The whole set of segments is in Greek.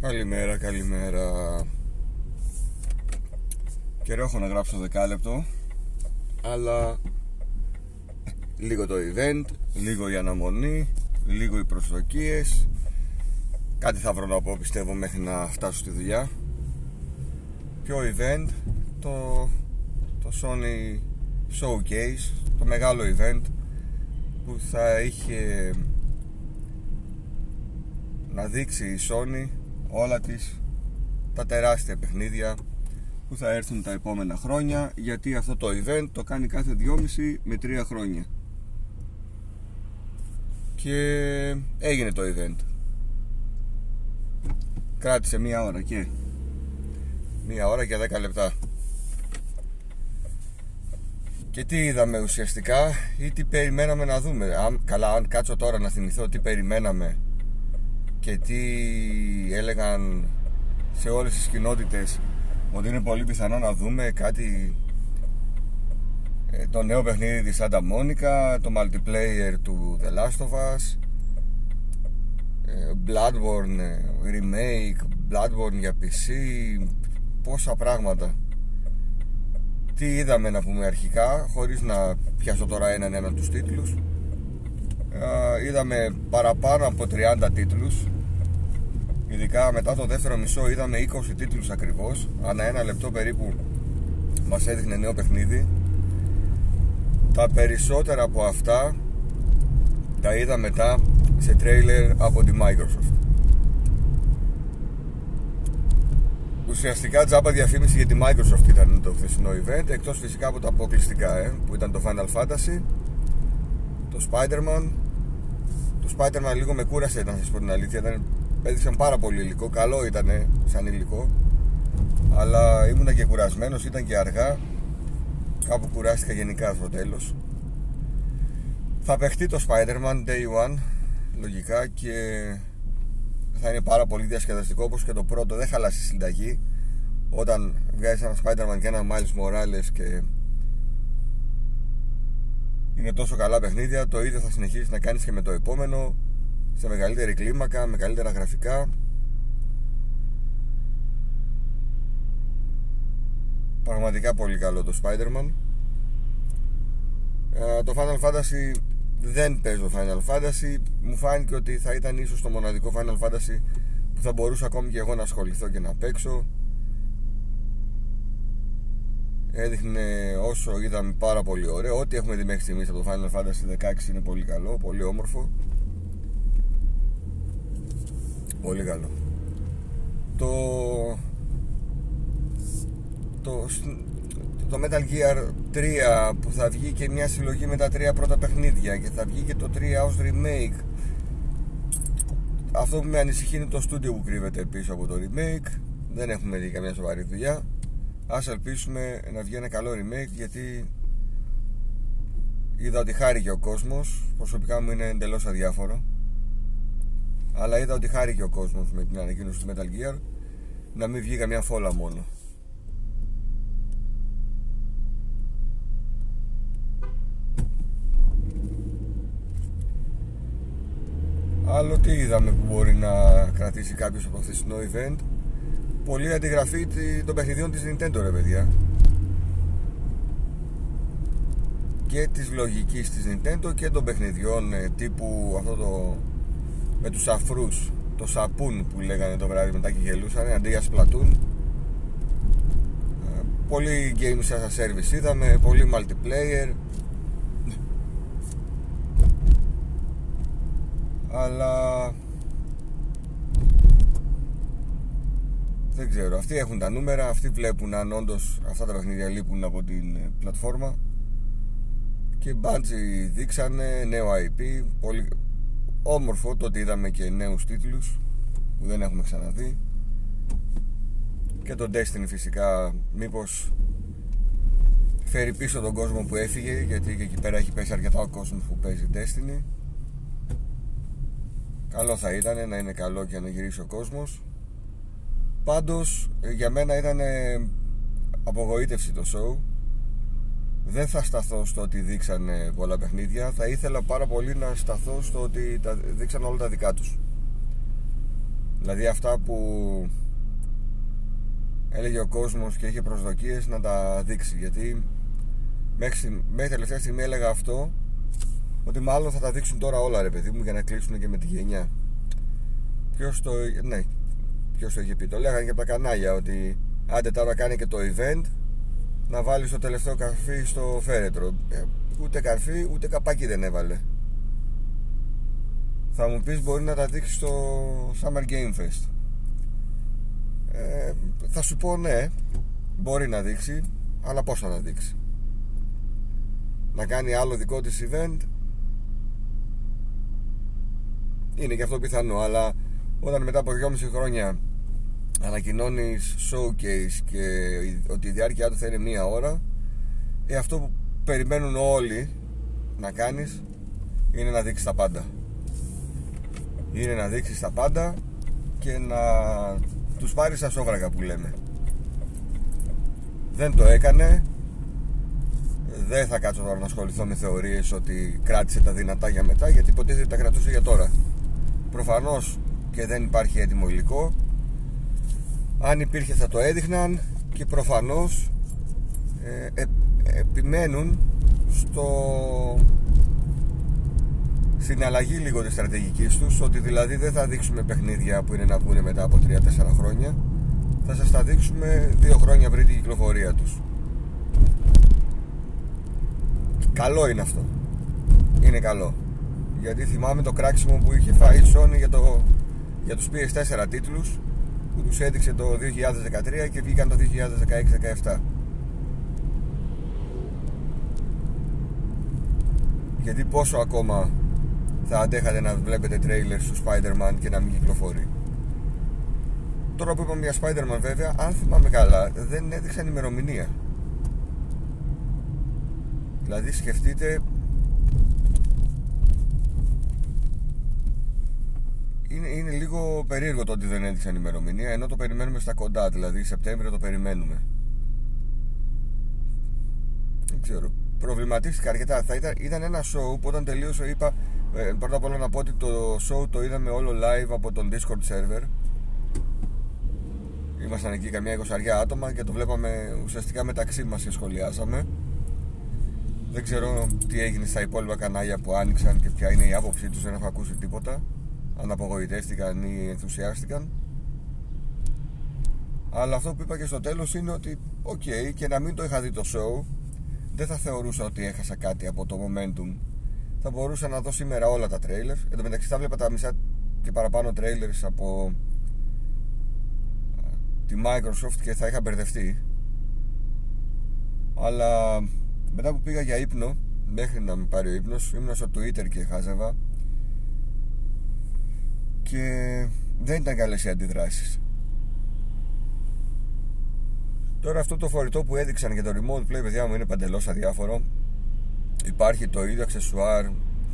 Καλημέρα, καλημέρα. Καιρό έχω να γράψω δεκάλεπτο Αλλά Λίγο το event Λίγο η αναμονή Λίγο οι προσδοκίες Κάτι θα βρω να πω πιστεύω μέχρι να φτάσω στη δουλειά Ποιο event Το, το Sony Showcase Το μεγάλο event Που θα είχε Να δείξει η Sony όλα τις τα τεράστια παιχνίδια που θα έρθουν τα επόμενα χρόνια γιατί αυτό το event το κάνει κάθε 2,5 με 3 χρόνια. Και έγινε το event. Κράτησε μία ώρα και μία ώρα και 10 λεπτά. Και τι είδαμε ουσιαστικά ή τι περιμέναμε να δούμε. Καλά αν κάτσω τώρα να θυμηθώ τι περιμέναμε και τι έλεγαν σε όλες τις κοινότητες ότι είναι πολύ πιθανό να δούμε κάτι ε, το νέο παιχνίδι της Santa Monica το multiplayer του The Last of Us ε, Bloodborne ε, remake Bloodborne για PC πόσα πράγματα. Τι είδαμε να πούμε αρχικά χωρίς να πιάσω τώρα έναν έναν τους τίτλους. Είδαμε παραπάνω από 30 τίτλους Ειδικά μετά το δεύτερο μισό είδαμε 20 τίτλους ακριβώς Ανά ένα λεπτό περίπου μας έδειχνε νέο παιχνίδι. Τα περισσότερα από αυτά τα είδα μετά σε τρέιλερ από τη Microsoft. Ουσιαστικά τζάμπα διαφήμιση για τη Microsoft ήταν το χθεσινό event Εκτός φυσικά από τα αποκλειστικά ε, που ήταν το Final Fantasy Το Spider-Man Το Spider-Man λίγο με κούρασε να σας πω την αλήθεια. Ήταν έδειξαν πάρα πολύ υλικό. Καλό ήταν σαν υλικό. Αλλά ήμουνα και κουρασμένος ήταν και αργά. Κάπου κουράστηκα γενικά στο τέλος. Θα παιχτεί το Spider-Man Day 1 λογικά και θα είναι πάρα πολύ διασκεδαστικό όπως και το πρώτο. Δεν χαλάσει συνταγή. Όταν βγάζεις ένα Spider-Man και ένα Miles Morales και είναι τόσο καλά παιχνίδια το ίδιο θα συνεχίσεις να κάνεις και με το επόμενο σε μεγαλύτερη κλίμακα, με καλύτερα γραφικά. Πραγματικά πολύ καλό το Spider-Man. Ε, το Final Fantasy δεν παίζω Final Fantasy. Μου φάνηκε ότι θα ήταν ίσως το μοναδικό Final Fantasy που θα μπορούσα ακόμη και εγώ να ασχοληθώ και να παίξω έδειχνε όσο είδαμε πάρα πολύ ωραίο. Ό,τι έχουμε δει μέχρι στιγμής από το Final Fantasy 16 είναι πολύ καλό, πολύ όμορφο. Πολύ καλό. Το, το, το Metal Gear 3 που θα βγει και μια συλλογή με τα τρία πρώτα παιχνίδια και θα βγει και το 3 ως remake αυτό που με ανησυχεί είναι το στούντιο που κρύβεται πίσω από το remake. Δεν έχουμε δει καμιά σοβαρή δουλειά ας ελπίσουμε να βγει ένα καλό remake γιατί είδα ότι χάρηκε ο κόσμος. Προσωπικά μου είναι εντελώς αδιάφορο. Αλλά είδα ότι χάρηκε ο κόσμος με την ανακοίνωση του Metal Gear να μην βγει καμιά φόλα μόνο. Άλλο τι είδαμε που μπορεί να κρατήσει κάποιος από το χθεσινό event; Πολύ αντιγραφή των παιχνιδιών της Nintendo ρε παιδιά. Και της λογικής της Nintendo και των παιχνιδιών ε, τύπου αυτό το με τους αφρούς το σαπούν που λέγανε το βράδυ μετά και γελούσαν αντί για σπλατούν ε, πολύ games as a service είδαμε πολύ multiplayer. Αλλά δεν ξέρω. Αυτοί έχουν τα νούμερα αυτοί βλέπουν αν όντως αυτά τα παιχνίδια λείπουν από την ε, πλατφόρμα. Και Bungie δείξανε νέο IP πολύ, Όμορφο το ότι είδαμε και νέους τίτλους που δεν έχουμε ξαναδεί. Και το Destiny φυσικά μήπως φέρει πίσω τον κόσμο που έφυγε γιατί και εκεί πέρα έχει πέσει αρκετά ο κόσμος που παίζει Destiny. Καλό θα ήταν να είναι καλό και να γυρίσει ο κόσμος πάντως για μένα ήταν απογοήτευση το show. Δεν θα σταθώ στο ότι δείξανε πολλά παιχνίδια. Θα ήθελα πάρα πολύ να σταθώ στο ότι τα δείξαν όλα τα δικά τους. Δηλαδή αυτά που έλεγε ο κόσμος και είχε προσδοκίες να τα δείξει. Γιατί μέχρι, μέχρι τελευταία στιγμή έλεγα αυτό ότι μάλλον θα τα δείξουν τώρα όλα ρε παιδί μου για να κλείσουν και με τη γενιά. Ποιος το, ναι, ποιος το είχε πει. Το λέγανε και από τα κανάλια ότι άντε τώρα κάνει και το event να βάλει το τελευταίο καρφί στο φέρετρο. Ε, ούτε καρφί ούτε καπάκι δεν έβαλε. Θα μου πεις μπορεί να τα δείξει στο Summer Game Fest. Ε, θα σου πω ναι μπορεί να δείξει αλλά πως θα να δείξει. Να κάνει άλλο δικό της event. Είναι και αυτό πιθανό αλλά όταν μετά από 2,5 χρόνια ανακοινώνεις showcase και ότι η διάρκεια του θα είναι μία ώρα ε, αυτό που περιμένουν όλοι να κάνεις είναι να δείξεις τα πάντα. Είναι να δείξεις τα πάντα και να τους πάρεις τα σόβρακα που λέμε. Δεν το έκανε. Δεν θα κάτσω τώρα να ασχοληθώ με θεωρίες ότι κράτησε τα δυνατά για μετά γιατί υποτίθεται τα κρατούσε για τώρα. Προφανώς και δεν υπάρχει έτοιμο υλικό αν υπήρχε θα το έδειχναν και προφανώς ε, ε, επιμένουν στο στην αλλαγή λίγο της στρατηγικής τους ότι δηλαδή δεν θα δείξουμε παιχνίδια που είναι να βγουν μετά από 3-4 χρόνια. Θα σας τα δείξουμε 2 χρόνια πριν την κυκλοφορία τους. Καλό είναι αυτό. Είναι καλό. Γιατί θυμάμαι το κράξιμο που είχε φάει η Sony για, το, για τους PS4 τίτλους που τους έδειξε το 2013 και βγήκαν το 2016-17 γιατί πόσο ακόμα θα αντέχατε να βλέπετε τρέιλερ στο Spider-Man και να μην κυκλοφορεί; Τώρα που είπαμε για Spider-Man βέβαια αν θυμάμαι καλά δεν έδειξαν ημερομηνία. Δηλαδή σκεφτείτε είναι, είναι λίγο περίεργο το ότι δεν έδειξαν ημερομηνία ενώ το περιμένουμε στα κοντά δηλαδή Σεπτέμβριο το περιμένουμε. Δεν ξέρω. Προβληματίστηκα αρκετά. Θα ήταν, ήταν ένα show που όταν τελείωσε είπα ε, πρώτα απ' όλα να πω ότι το show το είδαμε όλο live από τον Discord server. Ήμασταν εκεί καμιά εικοσαριά άτομα και το βλέπαμε ουσιαστικά μεταξύ μας και σχολιάσαμε. Δεν ξέρω τι έγινε στα υπόλοιπα κανάλια που άνοιξαν και ποια είναι η άποψή τους δεν έχω ακούσει τίποτα αν απογοητεύτηκαν ή ενθουσιάστηκαν. Αλλά αυτό που είπα και στο τέλος είναι ότι οκ και να μην το είχα δει το show δεν θα θεωρούσα ότι έχασα κάτι από το momentum. Θα μπορούσα να δω σήμερα όλα τα trailers. Εν τω μεταξύ θα βλέπα τα μισά και παραπάνω trailers από τη Microsoft και θα είχα μπερδευτεί. Αλλά μετά που πήγα για ύπνο μέχρι να με πάρει ο ύπνος ήμουν στο Twitter και χάζευα και δεν ήταν καλές οι αντιδράσεις. Τώρα αυτό το φορητό που έδειξαν για το remote play παιδιά μου είναι παντελώς αδιάφορο. Υπάρχει το ίδιο αξεσουάρ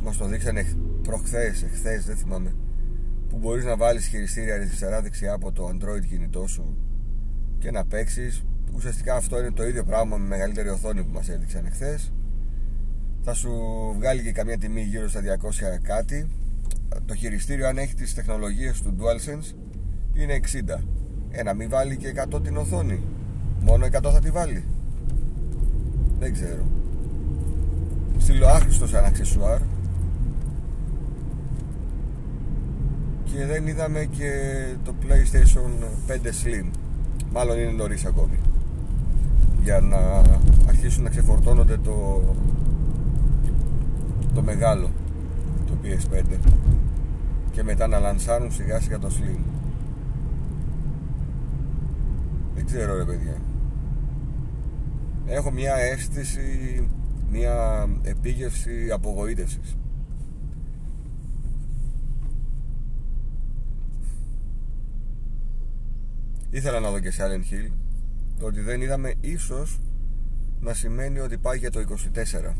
μας το δείξανε προχθές, εχθές δεν θυμάμαι που μπορείς να βάλεις χειριστήρια αριστερά δεξιά από το android κινητό σου και να παίξεις. ουσιαστικά αυτό είναι το ίδιο πράγμα με μεγαλύτερη οθόνη που μας έδειξαν εχθές. Θα σου βγάλει και καμία τιμή γύρω στα 200 κάτι το χειριστήριο αν έχει τις τεχνολογίες του DualSense είναι 60 ένα μην βάλει και 100 την οθόνη. Μόνο 100 θα τη βάλει. Δεν ξέρω. Στυλοάχρηστο σαν αξεσουάρ. Και δεν είδαμε και το PlayStation 5 Slim. Μάλλον είναι νωρίς ακόμη. Για να αρχίσουν να ξεφορτώνονται το το μεγάλο. το PS5 και μετά να λανσάρουν σιγά σιγά το Slim. Δεν ξέρω ρε παιδιά. Έχω μια αίσθηση μια επίγευση απογοήτευσης. Ήθελα να δω και Silent Hill. Το ότι δεν είδαμε ίσως να σημαίνει ότι πάει για το 24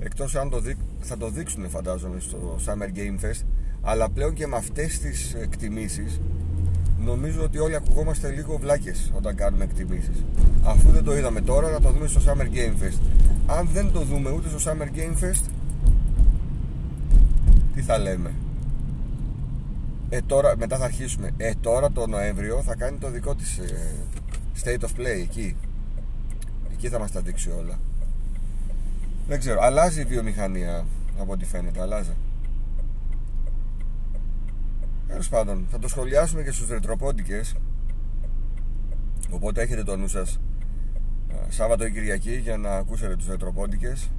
εκτός αν το δείξ, θα το δείξουν φαντάζομαι στο Summer Game Fest αλλά πλέον και με αυτές τις εκτιμήσεις νομίζω ότι όλοι ακουγόμαστε λίγο βλάκες όταν κάνουμε εκτιμήσεις αφού δεν το είδαμε τώρα να το δούμε στο Summer Game Fest αν δεν το δούμε ούτε στο Summer Game Fest τι θα λέμε; Ε, τώρα, μετά θα αρχίσουμε. Ε, τώρα το Νοέμβριο θα κάνει το δικό της ε, State of Play εκεί. Εκεί θα μας τα δείξει όλα. Δεν ξέρω, αλλάζει η βιομηχανία από ό,τι φαίνεται, αλλάζει. Τέλος πάντων, θα το σχολιάσουμε και στους ρετροπόντικες. Οπότε έχετε το νου σας Σάββατο ή Κυριακή για να ακούσετε τους ρετροπόντικες.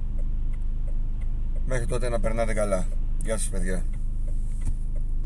Μέχρι τότε να περνάτε καλά. Γεια σας παιδιά